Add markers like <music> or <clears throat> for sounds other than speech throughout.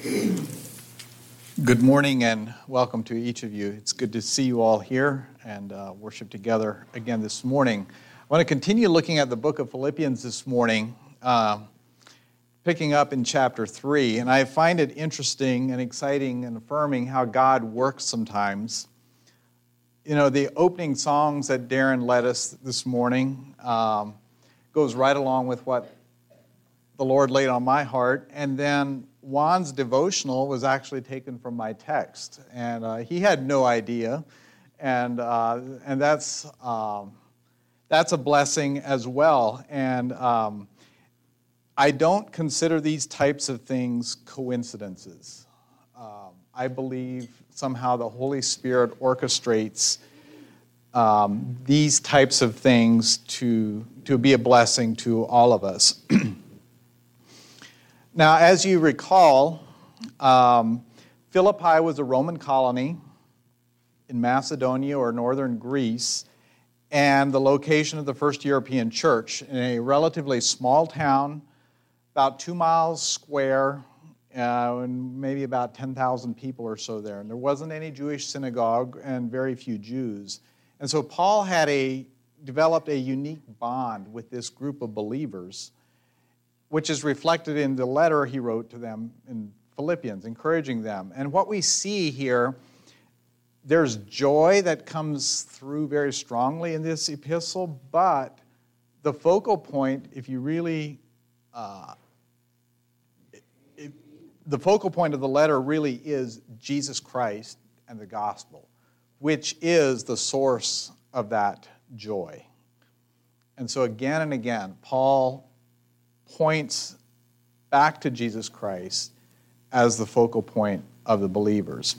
Good morning and welcome to each of you. It's good to see you all here and uh, worship together again this morning. I want to continue looking at the book of Philippians this morning, uh, picking up in chapter 3. And I find it interesting and exciting and affirming how God works sometimes. You know, the opening songs that Darren led us this morning um, goes right along with what the Lord laid on my heart. And then Juan's devotional was actually taken from my text, and uh, he had no idea, and uh, and that's um, that's a blessing as well. And um, I don't consider these types of things coincidences. Um, I believe somehow the Holy Spirit orchestrates um, these types of things to to be a blessing to all of us. <clears throat> Now, as you recall, um, Philippi was a Roman colony in Macedonia or northern Greece, and the location of the first European church in a relatively small town, about two miles square, uh, and maybe about 10,000 people or so there. And there wasn't any Jewish synagogue and very few Jews. And so Paul had a, developed a unique bond with this group of believers which is reflected in the letter he wrote to them in Philippians, encouraging them. And what we see here, there's joy that comes through very strongly in this epistle, but the focal point, if you really, uh, it, the focal point of the letter really is Jesus Christ and the gospel, which is the source of that joy. And so, again and again, Paul points back to Jesus Christ as the focal point of the believers.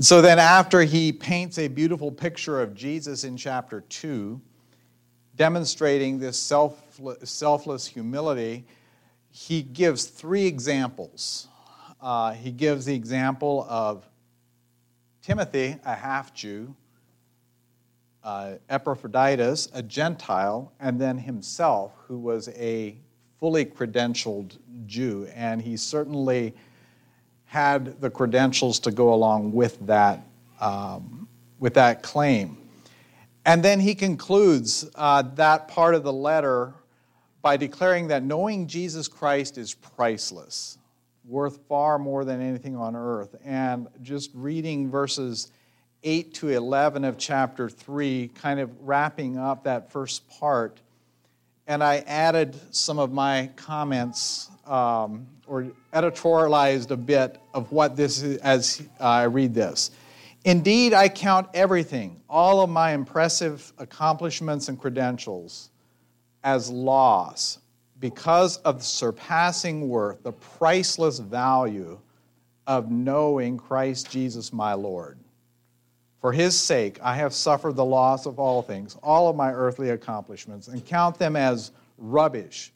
So then, after he paints a beautiful picture of Jesus in chapter 2, demonstrating this selfless, humility, he gives three examples. Uh, he gives the example of Timothy, a half Jew, uh, Epaphroditus, a Gentile, and then himself, who was a fully credentialed Jew. And he certainly had the credentials to go along with that, um, with that claim. And then he concludes uh, that part of the letter by declaring that knowing Jesus Christ is priceless, worth far more than anything on earth. And just reading verses 8 to 11 of chapter 3, kind of wrapping up that first part. And I added some of my comments um, or editorialized a bit of what this is as I read this. Indeed, I count everything, all of my impressive accomplishments and credentials, as loss because of the surpassing worth, the priceless value of knowing Christ Jesus my Lord. For his sake, I have suffered the loss of all things, all of my earthly accomplishments, and count them as rubbish,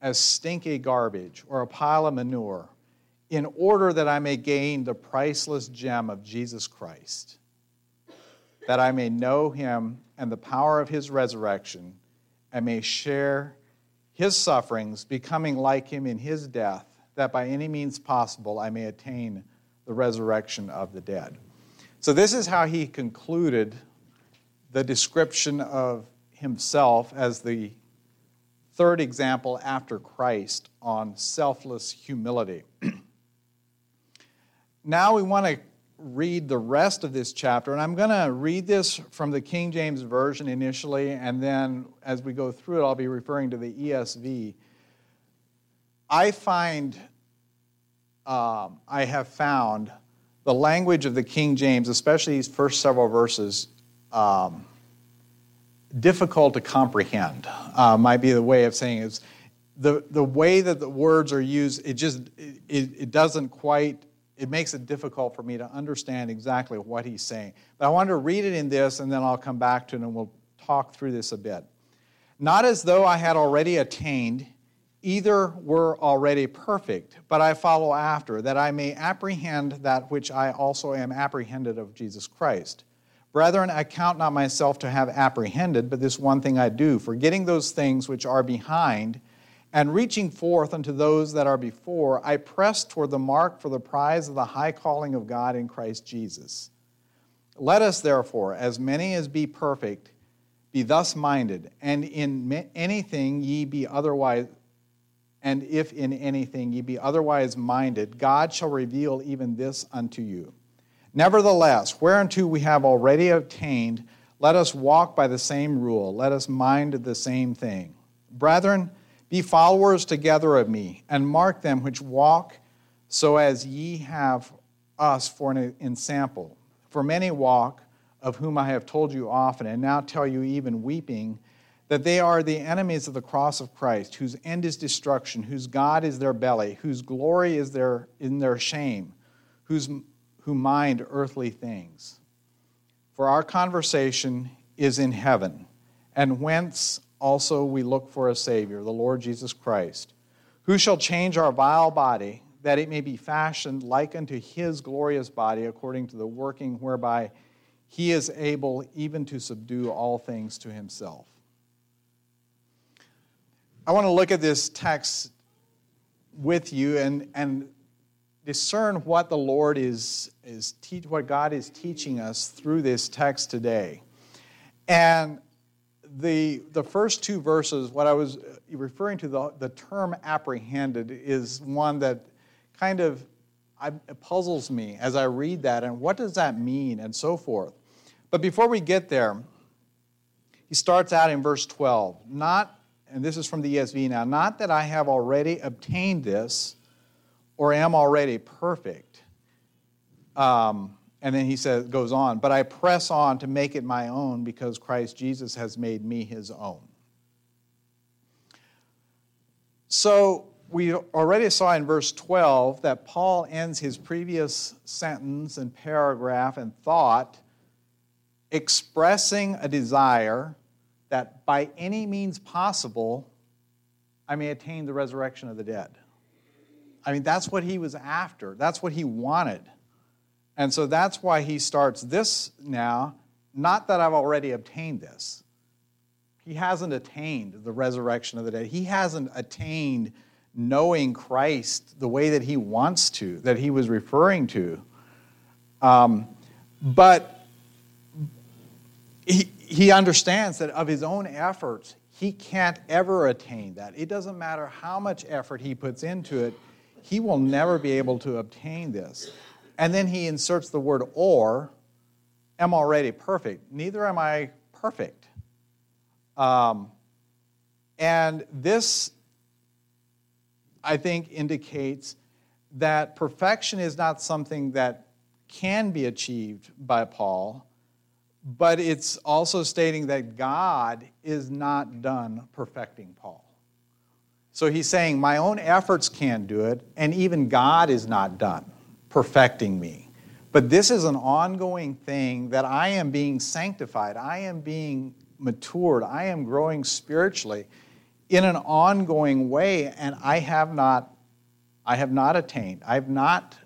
as stinky garbage, or a pile of manure, in order that I may gain the priceless gem of Jesus Christ, that I may know him and the power of his resurrection, and may share his sufferings, becoming like him in his death, that by any means possible I may attain the resurrection of the dead. So, this is how he concluded the description of himself as the third example after Christ on selfless humility. <clears throat> now we want to read the rest of this chapter, and I'm going to read this from the King James Version initially, and then as we go through it, I'll be referring to the ESV. I find, um, I have found the language of the King James, especially these first several verses, um, difficult to comprehend. Uh, might be the way of saying it. The, the way that the words are used, it just it, it doesn't quite, it makes it difficult for me to understand exactly what he's saying. But I want to read it in this, and then I'll come back to it and we'll talk through this a bit. Not as though I had already attained Either were already perfect, but I follow after, that I may apprehend that which I also am apprehended of Jesus Christ. Brethren, I count not myself to have apprehended, but this one thing I do, forgetting those things which are behind, And reaching forth unto those that are before, I press toward the mark for the prize of the high calling of God in Christ Jesus. Let us therefore, as many as be perfect, be thus minded, and in anything ye be otherwise, and if in anything ye be otherwise minded, God shall reveal even this unto you. Nevertheless, whereunto we have already obtained, let us walk by the same rule, let us mind the same thing. Brethren, be followers together of me, and mark them which walk so as ye have us for an ensample. For many walk, of whom I have told you often, and now tell you even weeping, that they are the enemies of the cross of Christ, whose end is destruction, whose God is their belly, whose glory is their, in their shame, whose, who mind earthly things. For our conversation is in heaven, and whence also we look for a Savior, the Lord Jesus Christ, who shall change our vile body, that it may be fashioned like unto his glorious body, according to the working whereby he is able even to subdue all things to himself. I want to look at this text with you and, and discern what the Lord is, is te- what God is teaching us through this text today. And the, the first two verses, what I was uh, referring to, the, the term apprehended, is one that kind of I, puzzles me as I read that and what does that mean and so forth. But before we get there, he starts out in verse 12. Not, and this is from the ESV now, not that I have already obtained this or am already perfect. Um, and then he says, goes on, but I press on to make it my own because Christ Jesus has made me his own. So we already saw in verse 12 that Paul ends his previous sentence and paragraph and thought expressing a desire that by any means possible I may attain the resurrection of the dead. I mean, that's what he was after, that's what he wanted. And so that's why he starts this now, not that I've already obtained this. He hasn't attained the resurrection of the dead. He hasn't attained knowing Christ the way that he wants to, that he was referring to. Um, but he, understands that of his own efforts, he can't ever attain that. It doesn't matter how much effort he puts into it, he will never be able to obtain this. And then he inserts the word or, am already perfect. Neither am I perfect. Um, and this, I think, indicates that perfection is not something that can be achieved by Paul, but it's also stating that God is not done perfecting Paul. So he's saying, My own efforts can't do it, and even God is not done perfecting me. But this is an ongoing thing that I am being sanctified, I am being matured, I am growing spiritually in an ongoing way, and I have not, I have not attained. I've not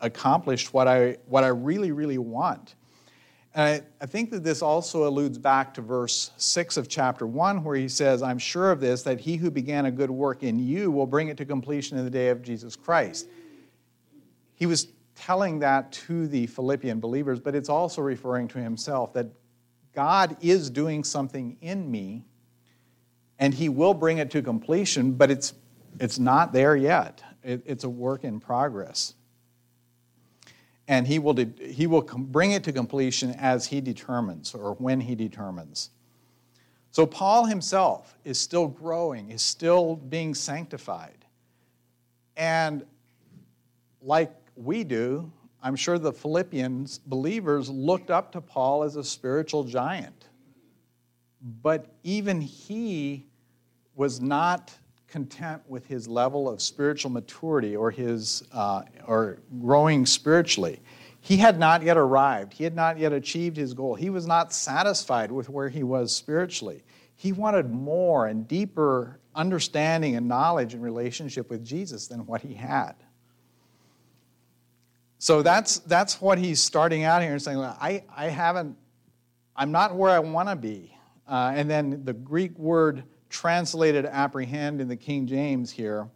accomplished what I, what I really, really want. And I, I think that this also alludes back to verse 6 of chapter 1, where he says, I'm sure of this, that he who began a good work in you will bring it to completion in the day of Jesus Christ. He was telling that to the Philippian believers, but it's also referring to himself that God is doing something in me and he will bring it to completion, but it's, it's not there yet. It, it's a work in progress. And he will, de- he will com- bring it to completion as he determines or when he determines. So, Paul himself is still growing, is still being sanctified. And like we do, I'm sure the Philippians believers looked up to Paul as a spiritual giant. But even he was not content with his level of spiritual maturity or his uh, or growing spiritually. He had not yet arrived. He had not yet achieved his goal. He was not satisfied with where he was spiritually. He wanted more and deeper understanding and knowledge and relationship with Jesus than what he had. So that's, that's what he's starting out here and saying, I, I haven't, I'm not where I want to be. Uh, and then the Greek word translated apprehend in the King James here,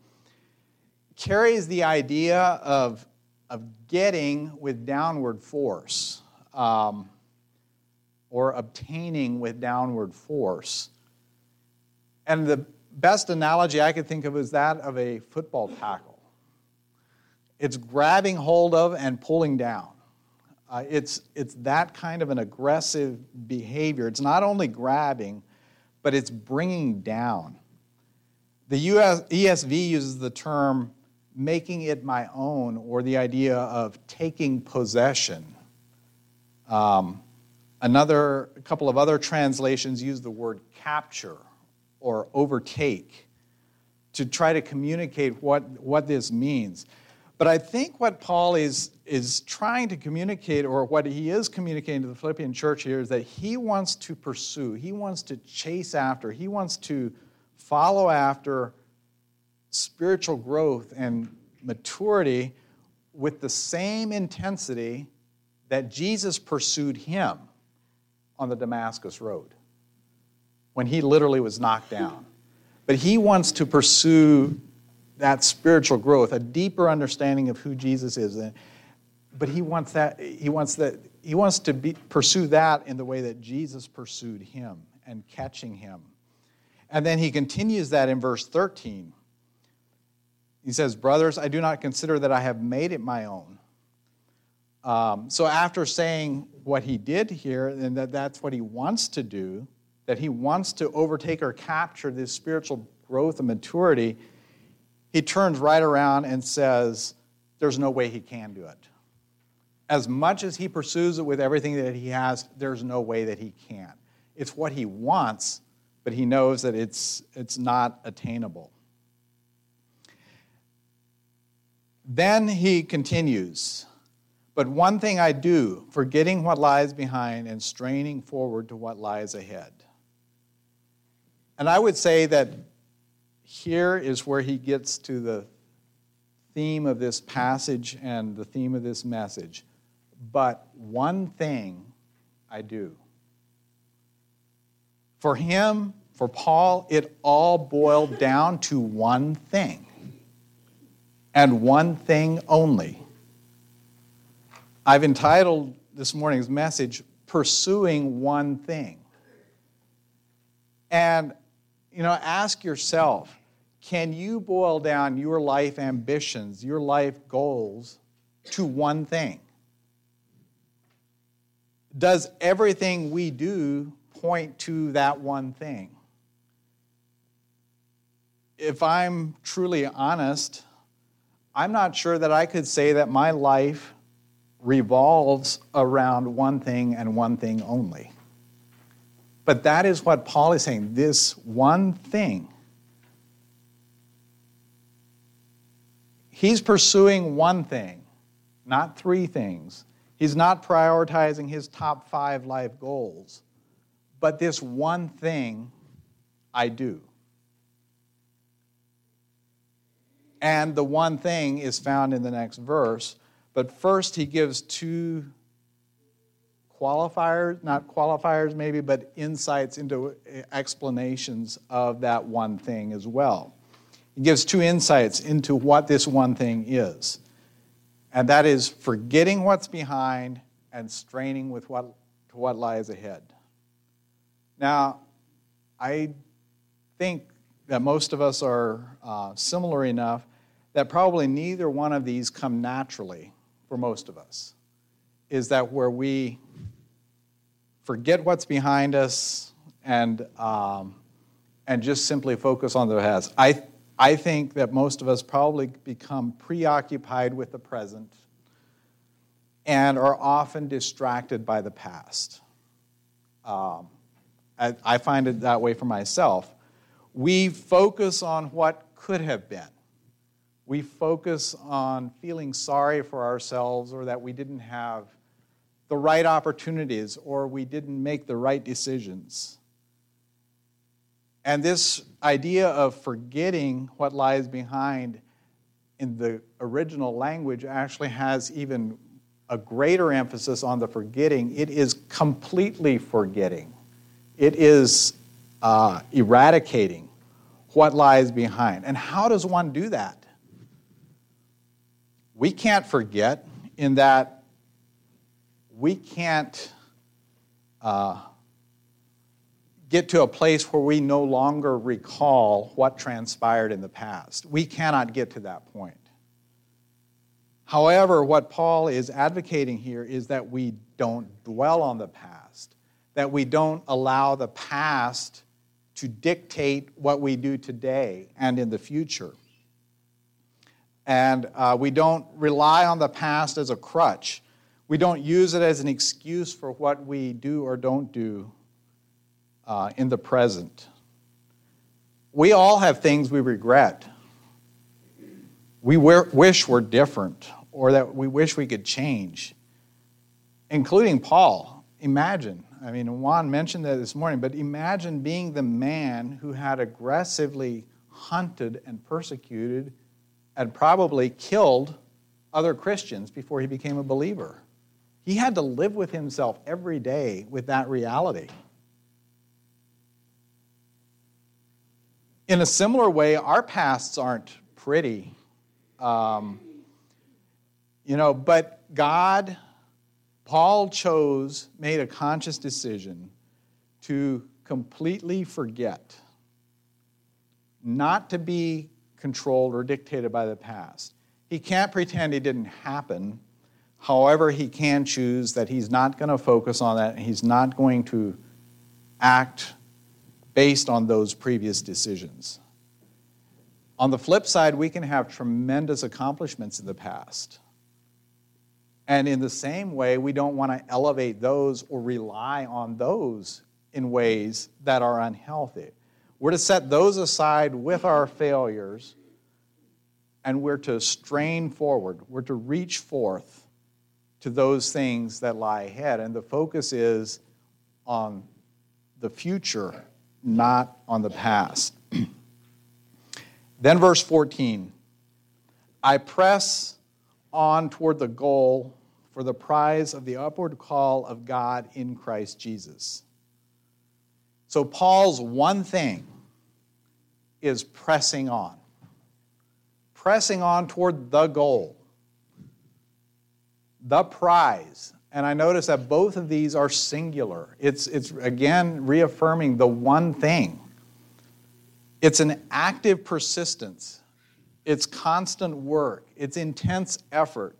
carries the idea of, of getting with downward force um, or obtaining with downward force. And the best analogy I could think of is that of a football tackle. It's grabbing hold of and pulling down. Uh, it's, it's that kind of an aggressive behavior. It's not only grabbing, but it's bringing down. The US, ESV uses the term making it my own, or the idea of taking possession. Um, another, a couple of other translations use the word capture or overtake to try to communicate what, what this means. But I think what Paul is, is trying to communicate, or what he is communicating to the Philippian church here, is that he wants to pursue, he wants to chase after, he wants to follow after spiritual growth and maturity with the same intensity that Jesus pursued him on the Damascus Road when he literally was knocked down. But he wants to pursue that spiritual growth, a deeper understanding of who Jesus is. But he wants that, he wants that, he wants to be, pursue that in the way that Jesus pursued him and catching him. And then he continues that in verse 13. He says, Brothers, I do not consider that I have made it my own. Um, so after saying what he did here, and that that's what he wants to do, that he wants to overtake or capture this spiritual growth and maturity, he turns right around and says, There's no way he can do it. As much as he pursues it with everything that he has, there's no way that he can. It's what he wants, but he knows that it's, it's not attainable. Then he continues, But one thing I do, forgetting what lies behind and straining forward to what lies ahead. And I would say that here is where he gets to the theme of this passage and the theme of this message. But one thing I do. For him, for Paul, it all boiled down to one thing, and one thing only. I've entitled this morning's message, Pursuing One Thing. And you know, ask yourself can you boil down your life ambitions, your life goals to one thing? Does everything we do point to that one thing? If I'm truly honest, I'm not sure that I could say that my life revolves around one thing and one thing only. But that is what Paul is saying this one thing. He's pursuing one thing, not three things. He's not prioritizing his top five life goals, but this one thing I do. And the one thing is found in the next verse. But first, he gives two qualifiers, not qualifiers maybe, but insights into explanations of that one thing as well. He gives two insights into what this one thing is. And that is forgetting what's behind and straining with what, to what lies ahead. Now, I think that most of us are uh, similar enough that probably neither one of these come naturally for most of us. Is that where we forget what's behind us and, um, and just simply focus on the past. I, I think that most of us probably become preoccupied with the present and are often distracted by the past. Um, I, I find it that way for myself. We focus on what could have been. We focus on feeling sorry for ourselves or that we didn't have the right opportunities or we didn't make the right decisions. And this idea of forgetting what lies behind in the original language actually has even a greater emphasis on the forgetting. It is completely forgetting. It is uh, eradicating what lies behind. And how does one do that? We can't forget in that we can't uh, get to a place where we no longer recall what transpired in the past. We cannot get to that point. However, what Paul is advocating here is that we don't dwell on the past, that we don't allow the past to dictate what we do today and in the future. And uh, we don't rely on the past as a crutch. We don't use it as an excuse for what we do or don't do uh, in the present. We all have things we regret. We wish we're different or that we wish we could change, including Paul. Imagine, I mean, Juan mentioned that this morning, but imagine being the man who had aggressively hunted and persecuted and probably killed other Christians before he became a believer. He had to live with himself every day with that reality. In a similar way, our pasts aren't pretty. Um, you know, but God, Paul chose, made a conscious decision to completely forget, not to be controlled or dictated by the past. He can't pretend it didn't happen. However, he can choose that he's not going to focus on that. He's not going to act based on those previous decisions. On the flip side, we can have tremendous accomplishments in the past. And in the same way, we don't want to elevate those or rely on those in ways that are unhealthy. We're to set those aside with our failures and we're to strain forward. We're to reach forth to those things that lie ahead. And the focus is on the future not on the past. <clears throat> then, verse 14 I press on toward the goal for the prize of the upward call of God in Christ Jesus. So, Paul's one thing is pressing on, pressing on toward the goal, the prize, and I notice that both of these are singular. It's, it's again reaffirming the one thing. It's an active persistence, it's constant work, it's intense effort,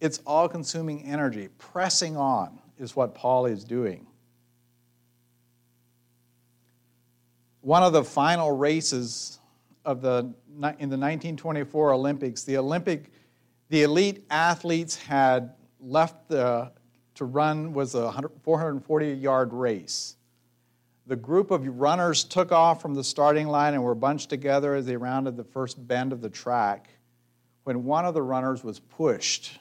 it's all consuming energy. Pressing on is what Paul is doing. One of the final races of the, in the 1924 Olympics, the Olympic, the elite athletes had left the to run was a 440 yard race. The group of runners took off from the starting line and were bunched together as they rounded the first bend of the track when one of the runners was pushed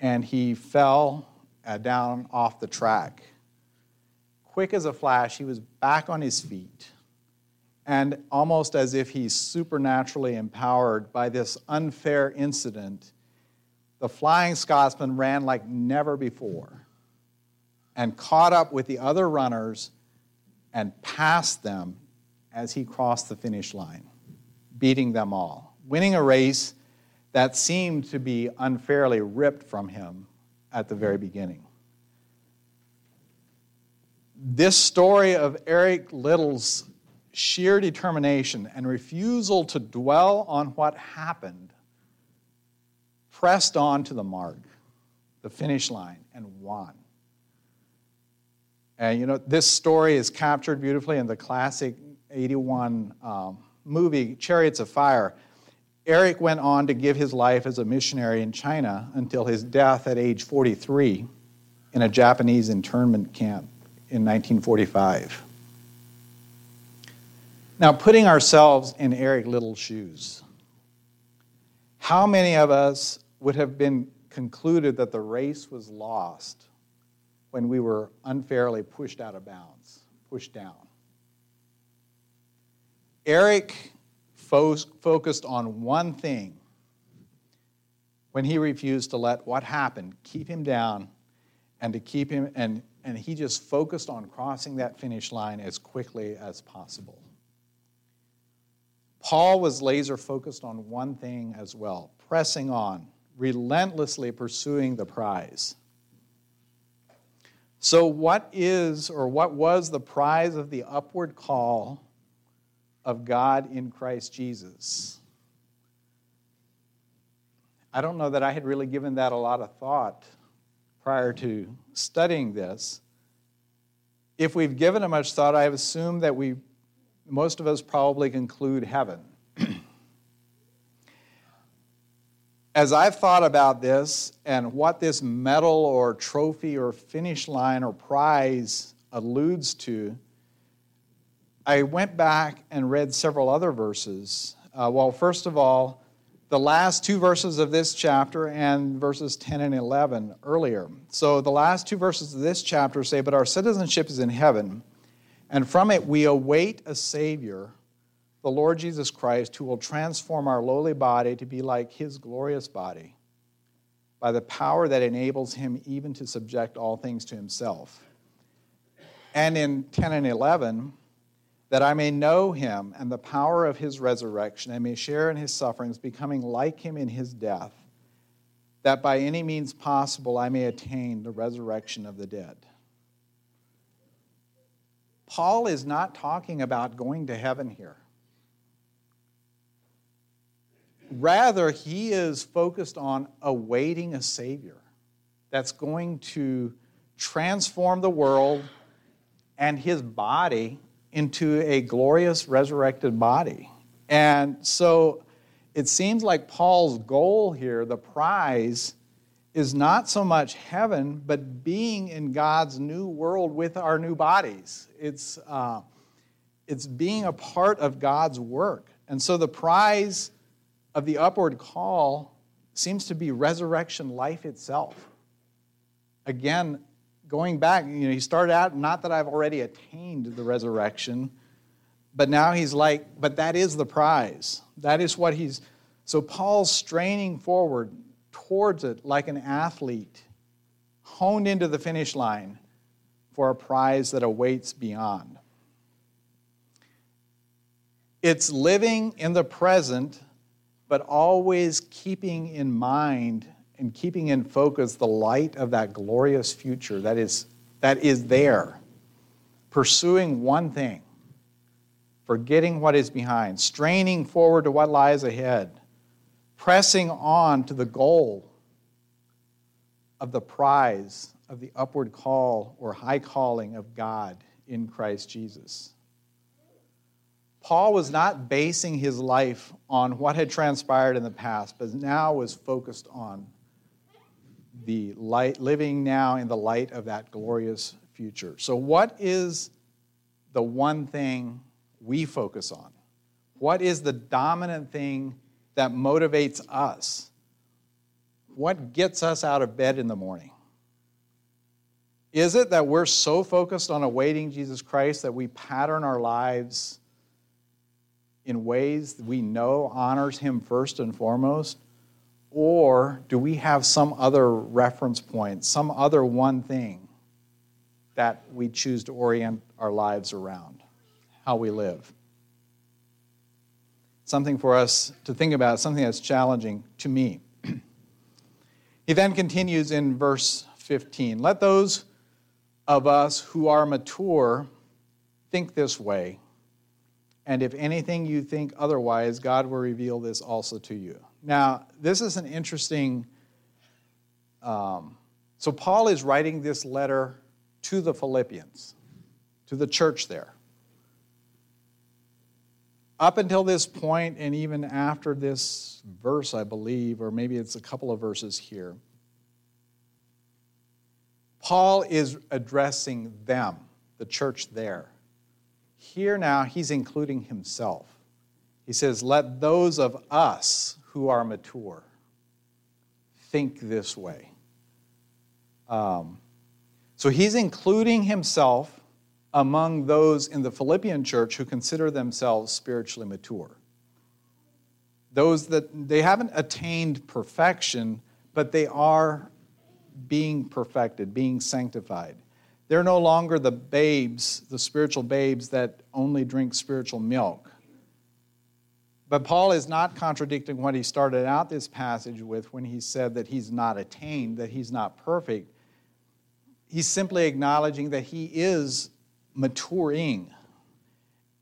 and he fell uh, down off the track. Quick as a flash, he was back on his feet. And almost as if he's supernaturally empowered by this unfair incident, the Flying Scotsman ran like never before and caught up with the other runners and passed them as he crossed the finish line, beating them all, winning a race that seemed to be unfairly ripped from him at the very beginning. This story of Eric Liddell's sheer determination and refusal to dwell on what happened pressed on to the mark, the finish line, and won. And you know, this story is captured beautifully in the classic 81 um, movie, Chariots of Fire. Eric went on to give his life as a missionary in China until his death at age 43 in a Japanese internment camp in 1945. Now, putting ourselves in Eric Liddell's shoes, how many of us would have been concluded that the race was lost when we were unfairly pushed out of bounds, pushed down. Eric fo- focused on one thing when he refused to let what happened keep him down and to keep him and and he just focused on crossing that finish line as quickly as possible. Paul was laser focused on one thing as well pressing on, relentlessly pursuing the prize. So, what is or what was the prize of the upward call of God in Christ Jesus? I don't know that I had really given that a lot of thought prior to studying this. If we've given it much thought, I have assumed that we, most of us probably conclude heaven. As I've thought about this and what this medal or trophy or finish line or prize alludes to, I went back and read several other verses. Uh, well, first of all, the last two verses of this chapter and verses 10 and 11 earlier. So the last two verses of this chapter say, But our citizenship is in heaven, and from it we await a Savior, the Lord Jesus Christ, who will transform our lowly body to be like his glorious body by the power that enables him even to subject all things to himself. And in 10 and 11, that I may know him and the power of his resurrection, and may share in his sufferings, becoming like him in his death, that by any means possible I may attain the resurrection of the dead. Paul is not talking about going to heaven here. Rather, he is focused on awaiting a Savior that's going to transform the world and his body into a glorious resurrected body. And so it seems like Paul's goal here, the prize, is not so much heaven, but being in God's new world with our new bodies. It's, uh, it's being a part of God's work. And so the prize of the upward call seems to be resurrection life itself. Again, going back, you know, he started out, not that I've already attained the resurrection, but now he's like, but that is the prize. That is what he's. So Paul's straining forward towards it like an athlete, honed into the finish line for a prize that awaits beyond. It's living in the present, but always keeping in mind and keeping in focus the light of that glorious future that is, that is there, pursuing one thing, forgetting what is behind, straining forward to what lies ahead, pressing on to the goal of the prize of the upward call or high calling of God in Christ Jesus. Paul was not basing his life on what had transpired in the past, but now was focused on the light, living now in the light of that glorious future. So, what is the one thing we focus on? What is the dominant thing that motivates us? What gets us out of bed in the morning? Is it that we're so focused on awaiting Jesus Christ that we pattern our lives in ways we know honors him first and foremost? Or do we have some other reference point, some other one thing that we choose to orient our lives around, how we live? Something for us to think about, something that's challenging to me. <clears throat> he then continues in verse 15 Let those of us who are mature think this way, and if anything you think otherwise, God will reveal this also to you. Now, this is an interesting. Um, so, Paul is writing this letter to the Philippians, to the church there. Up until this point, and even after this verse, I believe, or maybe it's a couple of verses here, Paul is addressing them, the church there. Here now, he's including himself. He says, Let those of us who are mature think this way. Um, so he's including himself among those in the Philippian church who consider themselves spiritually mature. Those that they haven't attained perfection, but they are being perfected, being sanctified. They're no longer the babes, the spiritual babes that only drink spiritual milk. But Paul is not contradicting what he started out this passage with when he said that he's not attained, that he's not perfect. He's simply acknowledging that he is maturing.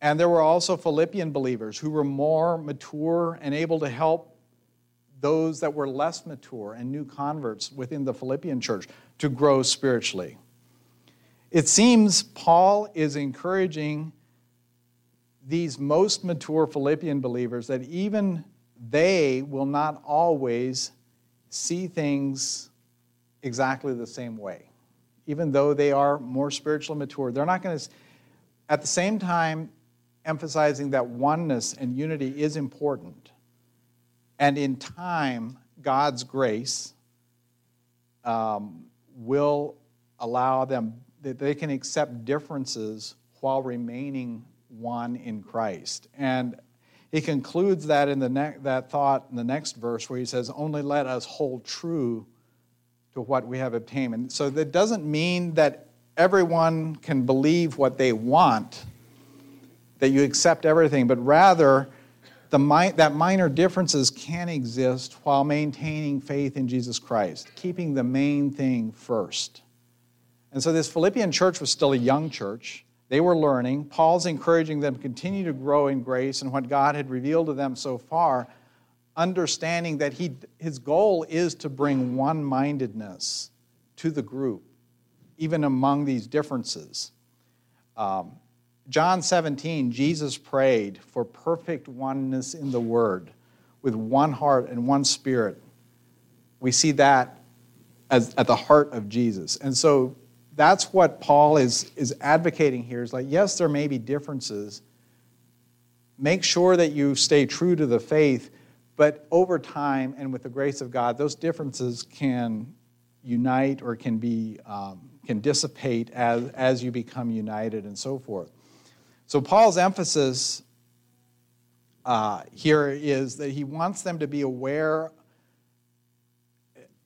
And there were also Philippian believers who were more mature and able to help those that were less mature and new converts within the Philippian church to grow spiritually. It seems Paul is encouraging these most mature Philippian believers that even they will not always see things exactly the same way. Even though they are more spiritually mature, they're not going to, at the same time, emphasizing that oneness and unity is important. And in time, God's grace um, will allow them that they can accept differences while remaining one in Christ. And he concludes that in the ne- that thought in the next verse where he says, "Only let us hold true to what we have obtained." And so that doesn't mean that everyone can believe what they want, that you accept everything, but rather the mi- that minor differences can exist while maintaining faith in Jesus Christ, keeping the main thing first. And so this Philippian church was still a young church. They were learning. Paul's encouraging them to continue to grow in grace and what God had revealed to them so far, understanding that he, his goal is to bring one mindedness to the group, even among these differences. Um, John 17, Jesus prayed for perfect oneness in the Word with one heart and one spirit. We see that as at the heart of Jesus. And so that's what Paul is, is advocating here is like, yes, there may be differences. Make sure that you stay true to the faith, but over time and with the grace of God, those differences can unite or can be um, can dissipate as, as you become united and so forth. So Paul's emphasis uh, here is that he wants them to be aware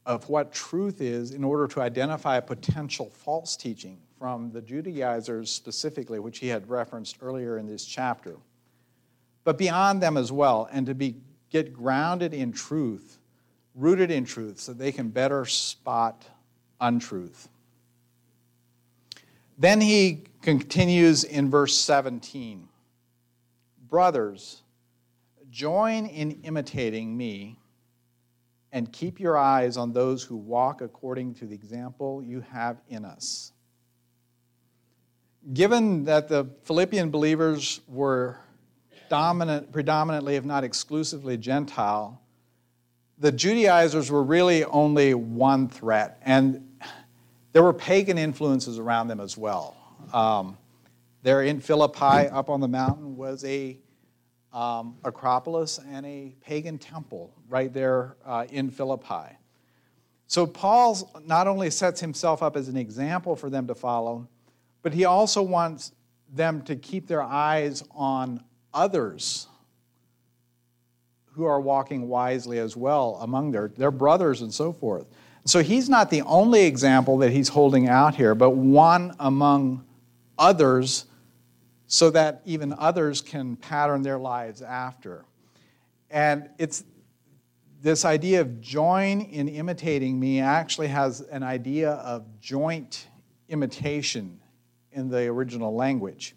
of what truth is in order to identify a potential false teaching from the Judaizers specifically, which he had referenced earlier in this chapter, but beyond them as well, and to be get grounded in truth, rooted in truth, so they can better spot untruth. Then he continues in verse 17 Brothers, join in imitating me and keep your eyes on those who walk according to the example you have in us. Given that the Philippian believers were dominant, predominantly, if not exclusively, Gentile, the Judaizers were really only one threat, and there were pagan influences around them as well. Um, there in Philippi, up on the mountain, was a um, Acropolis and a pagan temple right there uh, in Philippi. So Paul not only sets himself up as an example for them to follow, but he also wants them to keep their eyes on others who are walking wisely as well among their, their brothers and so forth. So he's not the only example that he's holding out here, but one among others so that even others can pattern their lives after. And it's this idea of join in imitating me actually has an idea of joint imitation in the original language.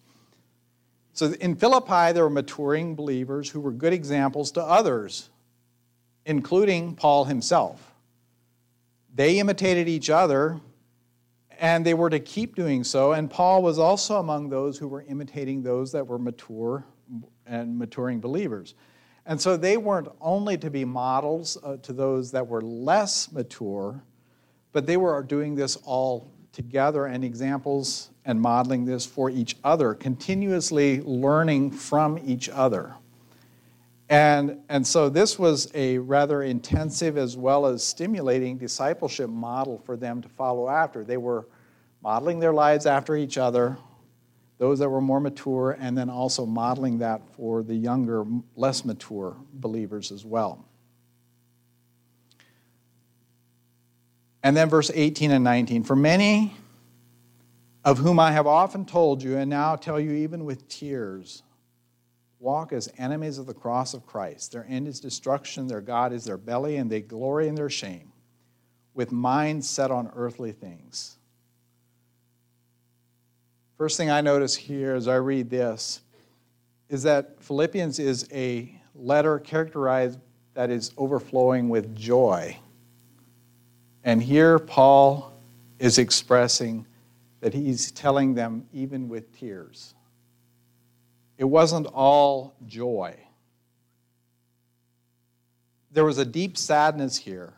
So in Philippi, there were maturing believers who were good examples to others, including Paul himself. They imitated each other and they were to keep doing so. And Paul was also among those who were imitating those that were mature and maturing believers. And so they weren't only to be models uh, to those that were less mature, but they were doing this all together and examples and modeling this for each other, continuously learning from each other. And, and so this was a rather intensive as well as stimulating discipleship model for them to follow after. They were modeling their lives after each other, those that were more mature, and then also modeling that for the younger, less mature believers as well. And then verse 18 and 19 For many of whom I have often told you, and now tell you even with tears, walk as enemies of the cross of Christ. Their end is destruction, their God is their belly, and they glory in their shame, with minds set on earthly things. First thing I notice here as I read this is that Philippians is a letter characterized that is overflowing with joy. And here Paul is expressing that he's telling them even with tears. It wasn't all joy. There was a deep sadness here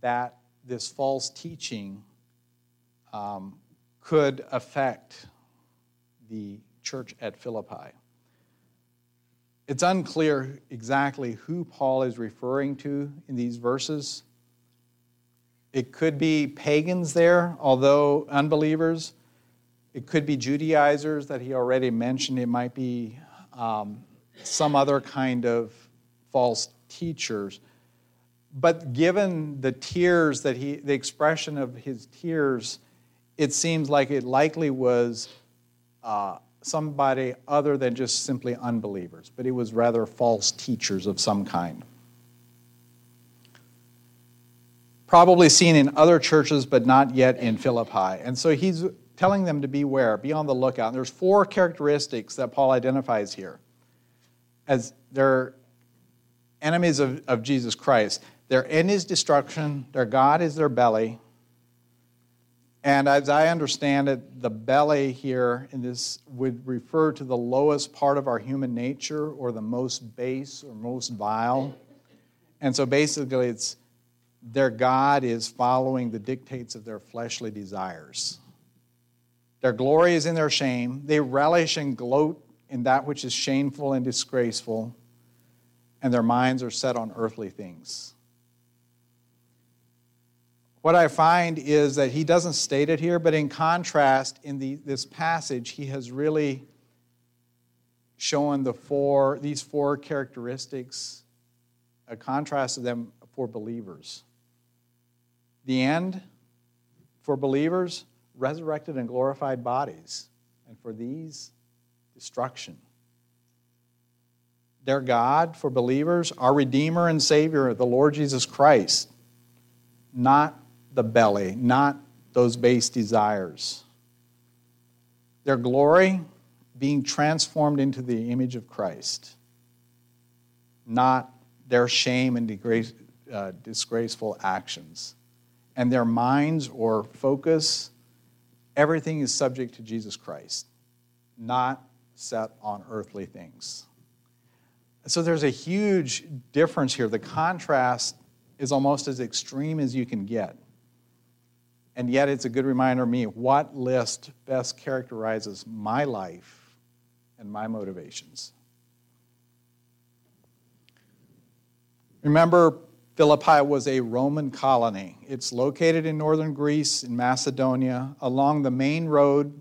that this false teaching um, could affect the church at Philippi. It's unclear exactly who Paul is referring to in these verses. It could be pagans there, although unbelievers. It could be Judaizers that he already mentioned. It might be um, some other kind of false teachers. But given the tears that he, the expression of his tears, it seems like it likely was uh, somebody other than just simply unbelievers, but it was rather false teachers of some kind. Probably seen in other churches, but not yet in Philippi. And so he's telling them to beware, be on the lookout. And there's four characteristics that Paul identifies here as they're enemies of, of Jesus Christ. Their end is destruction, their God is their belly, and as I understand it, the belly here in this would refer to the lowest part of our human nature or the most base or most vile. And so basically, it's their God is following the dictates of their fleshly desires. Their glory is in their shame. They relish and gloat in that which is shameful and disgraceful, and their minds are set on earthly things what I find is that he doesn't state it here, but in contrast, in the, this passage, he has really shown the four, these four characteristics, a contrast of them for believers. The end for believers, resurrected and glorified bodies, and for these, destruction. Their God for believers, our Redeemer and Savior, the Lord Jesus Christ, not the belly, not those base desires. Their glory being transformed into the image of Christ, not their shame and uh, disgraceful actions. And their minds or focus, everything is subject to Jesus Christ, not set on earthly things. So there's a huge difference here. The contrast is almost as extreme as you can get. And yet, it's a good reminder to me what list best characterizes my life and my motivations. Remember, Philippi was a Roman colony. It's located in northern Greece, in Macedonia, along the main road,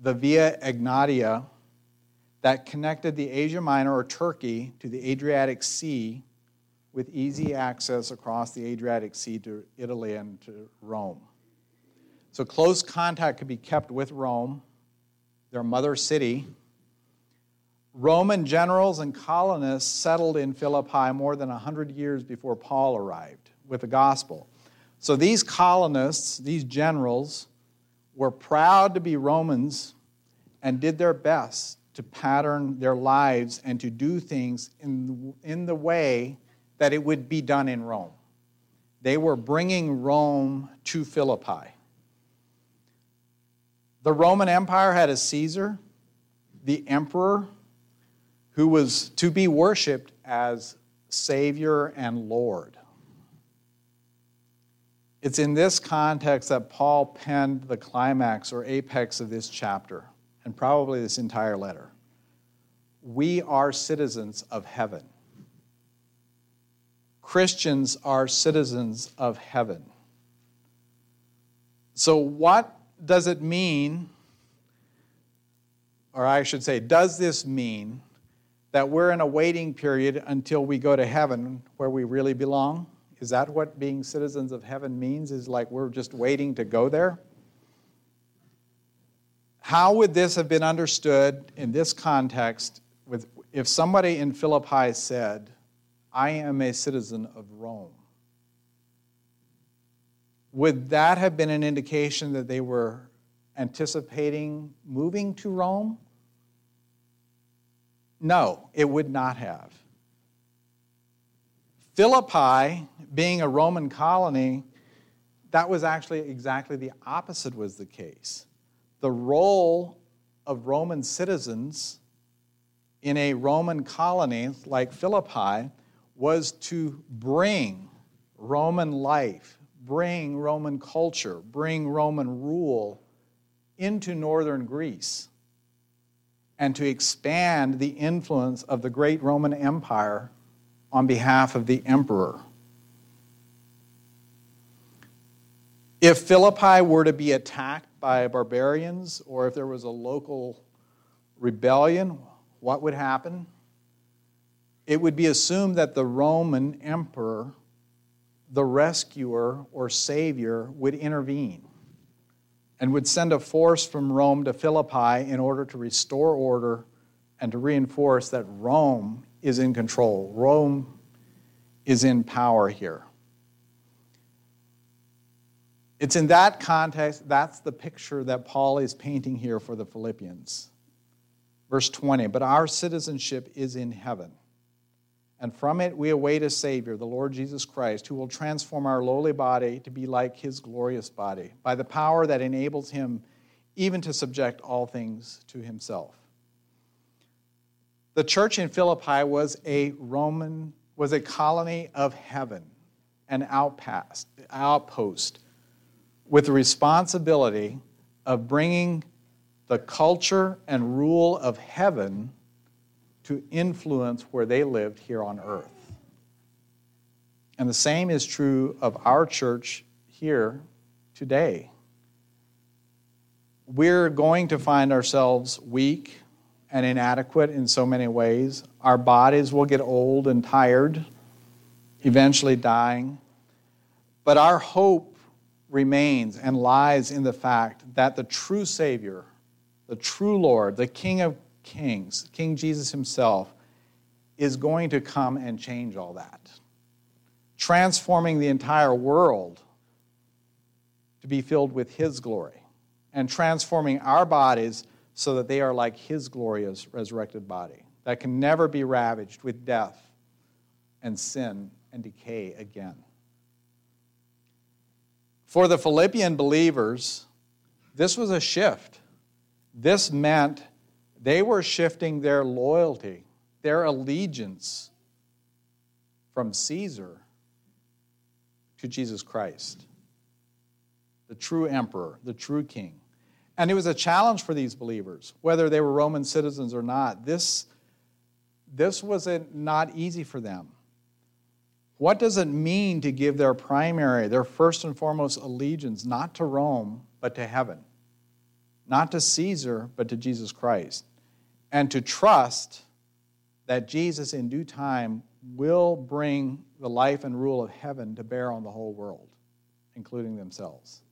the Via Egnatia, that connected the Asia Minor or Turkey to the Adriatic Sea with easy access across the Adriatic Sea to Italy and to Rome. So close contact could be kept with Rome, their mother city. Roman generals and colonists settled in Philippi more than 100 years before Paul arrived with the gospel. So these colonists, these generals, were proud to be Romans and did their best to pattern their lives and to do things in, in the way that it would be done in Rome. They were bringing Rome to Philippi. The Roman Empire had a Caesar, the emperor, who was to be worshiped as Savior and Lord. It's in this context that Paul penned the climax or apex of this chapter, and probably this entire letter. We are citizens of heaven. Christians are citizens of heaven. So, what does it mean, or I should say, does this mean that we're in a waiting period until we go to heaven where we really belong? Is that what being citizens of heaven means? Is like we're just waiting to go there? How would this have been understood in this context with, if somebody in Philippi said, I am a citizen of Rome? Would that have been an indication that they were anticipating moving to Rome? No, it would not have. Philippi, being a Roman colony, that was actually exactly the opposite was the case. The role of Roman citizens in a Roman colony like Philippi was to bring Roman life, bring Roman culture, bring Roman rule into northern Greece and to expand the influence of the great Roman Empire on behalf of the emperor. If Philippi were to be attacked by barbarians or if there was a local rebellion, what would happen? It would be assumed that the Roman emperor, the rescuer or savior, would intervene and would send a force from Rome to Philippi in order to restore order and to reinforce that Rome is in control. Rome is in power here. It's in that context, that's the picture that Paul is painting here for the Philippians. Verse 20, but our citizenship is in heaven and from it we await a Savior, the Lord Jesus Christ, who will transform our lowly body to be like his glorious body, by the power that enables him even to subject all things to himself. The church in Philippi was a Roman, was a colony of heaven, an outpost, outpost with the responsibility of bringing the culture and rule of heaven to influence where they lived here on earth. And the same is true of our church here today. We're going to find ourselves weak and inadequate in so many ways. Our bodies will get old and tired, eventually dying. But our hope remains and lies in the fact that the true Savior, the true Lord, the King of kings, King Jesus himself, is going to come and change all that, transforming the entire world to be filled with his glory, and transforming our bodies so that they are like his glorious resurrected body that can never be ravaged with death and sin and decay again. For the Philippian believers, this was a shift. This meant they were shifting their loyalty, their allegiance from Caesar to Jesus Christ, the true emperor, the true king. And it was a challenge for these believers, whether they were Roman citizens or not. This, this was not easy for them. What does it mean to give their primary, their first and foremost allegiance, not to Rome, but to heaven? Not to Caesar, but to Jesus Christ and to trust that Jesus in due time will bring the life and rule of heaven to bear on the whole world, including themselves.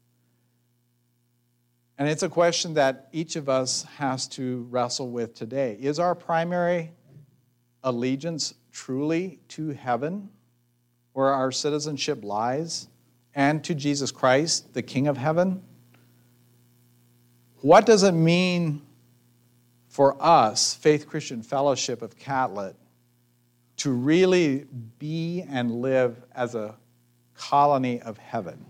And it's a question that each of us has to wrestle with today. Is our primary allegiance truly to heaven, where our citizenship lies, and to Jesus Christ, the King of heaven? What does it mean for us, Faith Christian Fellowship of Catlett, to really be and live as a colony of heaven.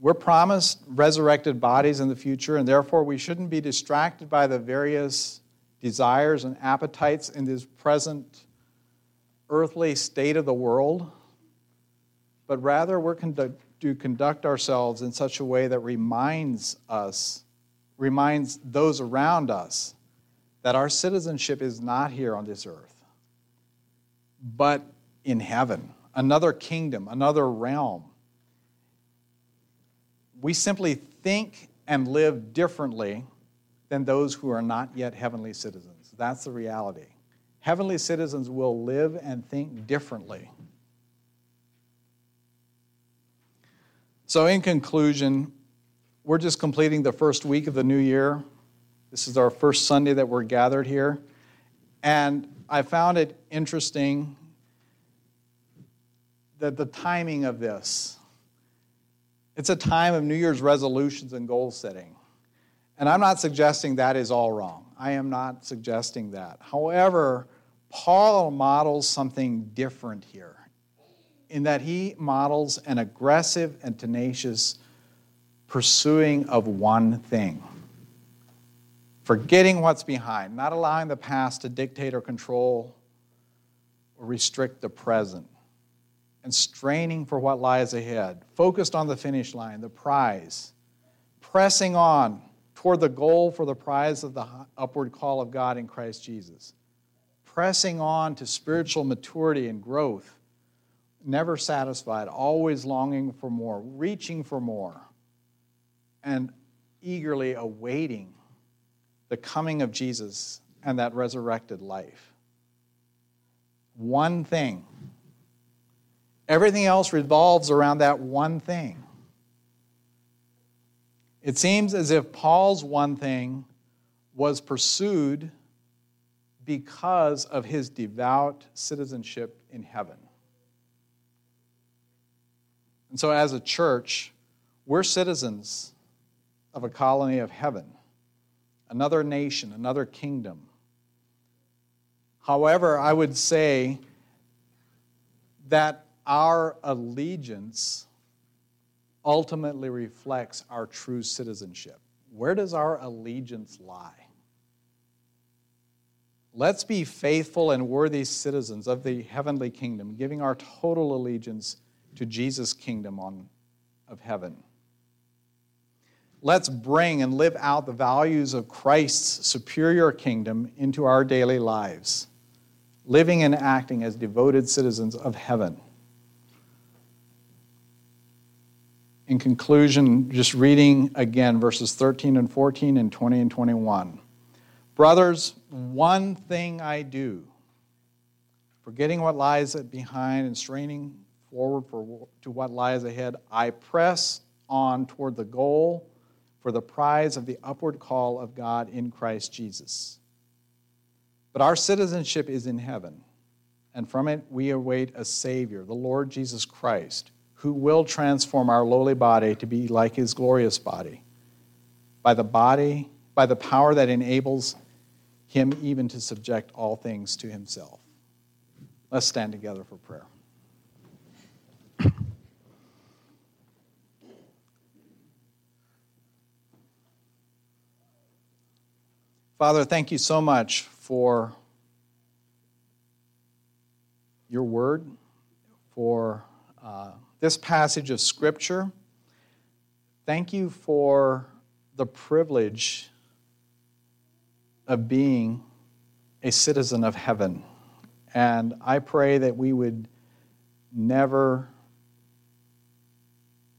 We're promised resurrected bodies in the future, and therefore we shouldn't be distracted by the various desires and appetites in this present earthly state of the world, but rather we're to conduct ourselves in such a way that reminds us, reminds those around us, that our citizenship is not here on this earth, but in heaven, another kingdom, another realm. We simply think and live differently than those who are not yet heavenly citizens. That's the reality. Heavenly citizens will live and think differently So, in conclusion, we're just completing the first week of the new year. This is our first Sunday that we're gathered here. And I found it interesting that the timing of this. It's a time of New Year's resolutions and goal setting. And I'm not suggesting that is all wrong. I am not suggesting that. However, Paul models something different here in that he models an aggressive and tenacious pursuing of one thing. Forgetting what's behind, not allowing the past to dictate or control or restrict the present, and straining for what lies ahead, focused on the finish line, the prize, pressing on toward the goal for the prize of the upward call of God in Christ Jesus, pressing on to spiritual maturity and growth, never satisfied, always longing for more, reaching for more, and eagerly awaiting the coming of Jesus and that resurrected life. One thing. Everything else revolves around that one thing. It seems as if Paul's one thing was pursued because of his devout citizenship in heaven. And so, as a church, we're citizens of a colony of heaven, another nation, another kingdom. However, I would say that our allegiance ultimately reflects our true citizenship. Where does our allegiance lie? Let's be faithful and worthy citizens of the heavenly kingdom, giving our total allegiance to Jesus' kingdom on, of heaven. Let's bring and live out the values of Christ's superior kingdom into our daily lives, living and acting as devoted citizens of heaven. in conclusion, just reading again verses 13 and 14 and 20 and 21. Brothers, one thing I do, forgetting what lies behind and straining forward for, to what lies ahead, I press on toward the goal for the prize of the upward call of God in Christ Jesus. But our citizenship is in heaven, and from it we await a Savior, the Lord Jesus Christ who will transform our lowly body to be like his glorious body by the body by the power that enables him even to subject all things to himself let's stand together for prayer father thank you so much for your word for uh, this passage of Scripture. Thank you for the privilege of being a citizen of heaven. And I pray that we would never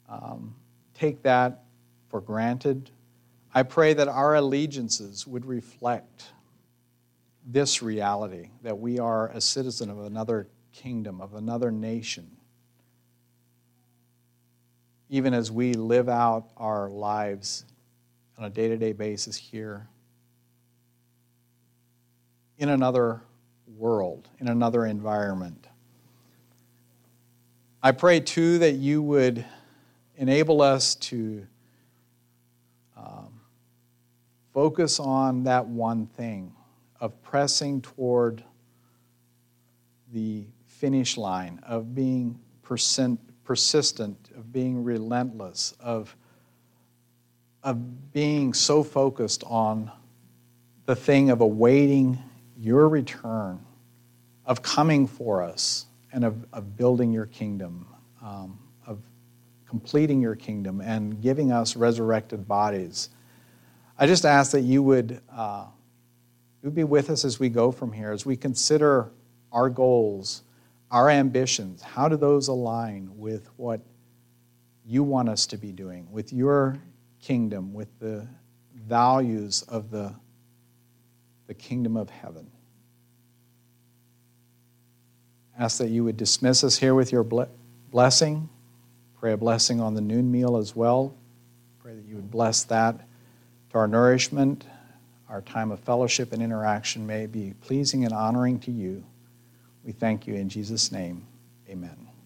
um, take that for granted. I pray that our allegiances would reflect this reality that we are a citizen of another kingdom, of another nation even as we live out our lives on a day to day basis here in another world, in another environment. I pray too that you would enable us to um, focus on that one thing of pressing toward the finish line, of being percent, persistent, of being relentless, of, of being so focused on the thing of awaiting your return, of coming for us, and of, of building your kingdom, um, of completing your kingdom, and giving us resurrected bodies. I just ask that you would, uh, you would be with us as we go from here, as we consider our goals our ambitions, how do those align with what you want us to be doing, with your kingdom, with the values of the, the kingdom of heaven? Ask that you would dismiss us here with your blessing. Pray a blessing on the noon meal as well. pray that you would bless that our nourishment, our time of fellowship and interaction may be pleasing and honoring to you. We thank you in Jesus' name. Amen.